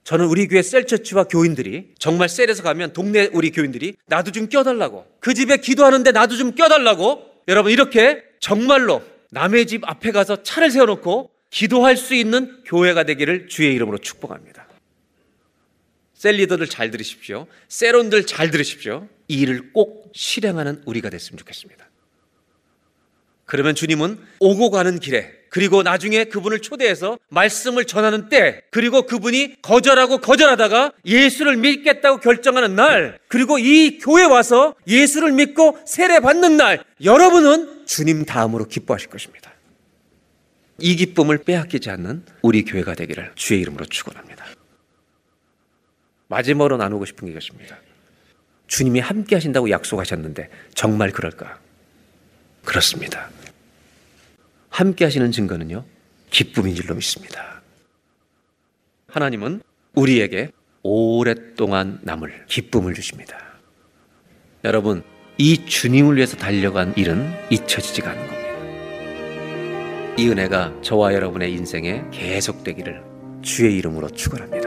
저는 우리 교회 셀처치와 교인들이 정말 셀에서 가면 동네 우리 교인들이 나도 좀 껴달라고 그 집에 기도하는데 나도 좀 껴달라고 여러분 이렇게 정말로 남의 집 앞에 가서 차를 세워놓고 기도할 수 있는 교회가 되기를 주의 이름으로 축복합니다. 셀 리더들 잘 들으십시오. 셀원들 잘 들으십시오. 이 일을 꼭 실행하는 우리가 됐으면 좋겠습니다. 그러면 주님은 오고 가는 길에 그리고 나중에 그분을 초대해서 말씀을 전하는 때 그리고 그분이 거절하고 거절하다가 예수를 믿겠다고 결정하는 날 그리고 이 교회 와서 예수를 믿고 세례 받는 날 여러분은 주님 다음으로 기뻐하실 것입니다. 이 기쁨을 빼앗기지 않는 우리 교회가 되기를 주의 이름으로 축원합니다. 마지막으로 나누고 싶은 게 이것입니다. 주님이 함께 하신다고 약속하셨는데 정말 그럴까? 그렇습니다. 함께 하시는 증거는요, 기쁨인 줄로 믿습니다. 하나님은 우리에게 오랫동안 남을 기쁨을 주십니다. 여러분, 이 주님을 위해서 달려간 일은 잊혀지지가 않는 겁니다. 이 은혜가 저와 여러분의 인생에 계속되기를 주의 이름으로 축원합니다.